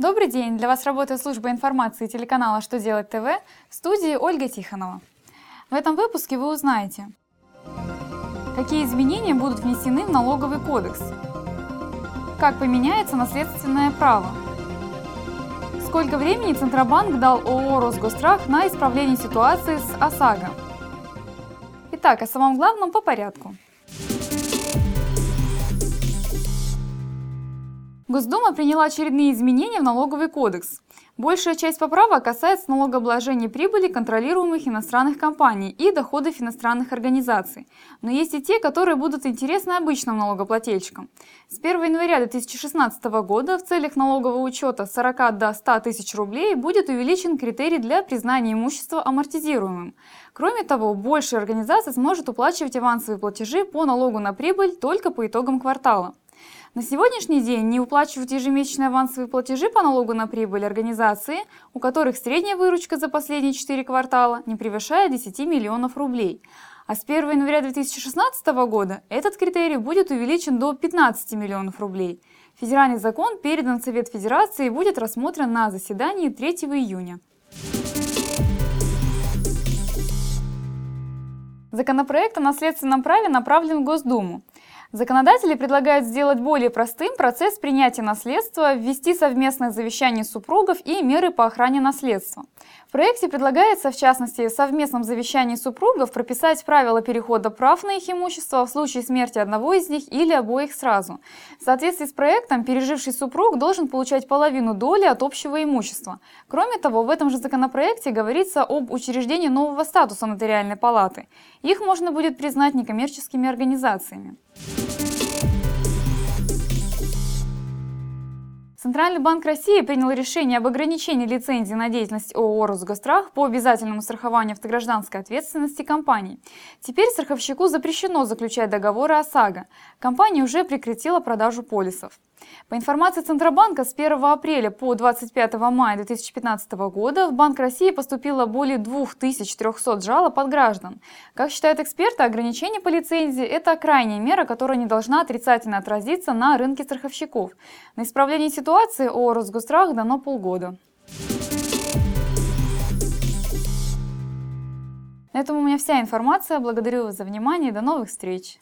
Добрый день! Для вас работает служба информации телеканала «Что делать ТВ» в студии Ольга Тихонова. В этом выпуске вы узнаете, какие изменения будут внесены в налоговый кодекс, как поменяется наследственное право, сколько времени Центробанк дал ООО «Росгострах» на исправление ситуации с ОСАГО. Итак, о самом главном по порядку. Госдума приняла очередные изменения в налоговый кодекс. Большая часть поправок касается налогообложения прибыли контролируемых иностранных компаний и доходов иностранных организаций. Но есть и те, которые будут интересны обычным налогоплательщикам. С 1 января 2016 года в целях налогового учета с 40 до 100 тысяч рублей будет увеличен критерий для признания имущества амортизируемым. Кроме того, большая организация сможет уплачивать авансовые платежи по налогу на прибыль только по итогам квартала. На сегодняшний день не уплачивают ежемесячные авансовые платежи по налогу на прибыль организации, у которых средняя выручка за последние 4 квартала не превышает 10 миллионов рублей. А с 1 января 2016 года этот критерий будет увеличен до 15 миллионов рублей. Федеральный закон передан в Совет Федерации и будет рассмотрен на заседании 3 июня. Законопроект о наследственном праве направлен в Госдуму. Законодатели предлагают сделать более простым процесс принятия наследства, ввести совместное завещание супругов и меры по охране наследства. В проекте предлагается, в частности, в совместном завещании супругов прописать правила перехода прав на их имущество в случае смерти одного из них или обоих сразу. В соответствии с проектом, переживший супруг должен получать половину доли от общего имущества. Кроме того, в этом же законопроекте говорится об учреждении нового статуса нотариальной палаты. Их можно будет признать некоммерческими организациями. Центральный банк России принял решение об ограничении лицензии на деятельность ООО «Росгострах» по обязательному страхованию автогражданской ответственности компаний. Теперь страховщику запрещено заключать договоры ОСАГО. Компания уже прекратила продажу полисов. По информации Центробанка, с 1 апреля по 25 мая 2015 года в Банк России поступило более 2300 жалоб от граждан. Как считают эксперты, ограничение по лицензии – это крайняя мера, которая не должна отрицательно отразиться на рынке страховщиков. На исправление ситуации о Росгострах дано полгода. На этом у меня вся информация. Благодарю вас за внимание и до новых встреч!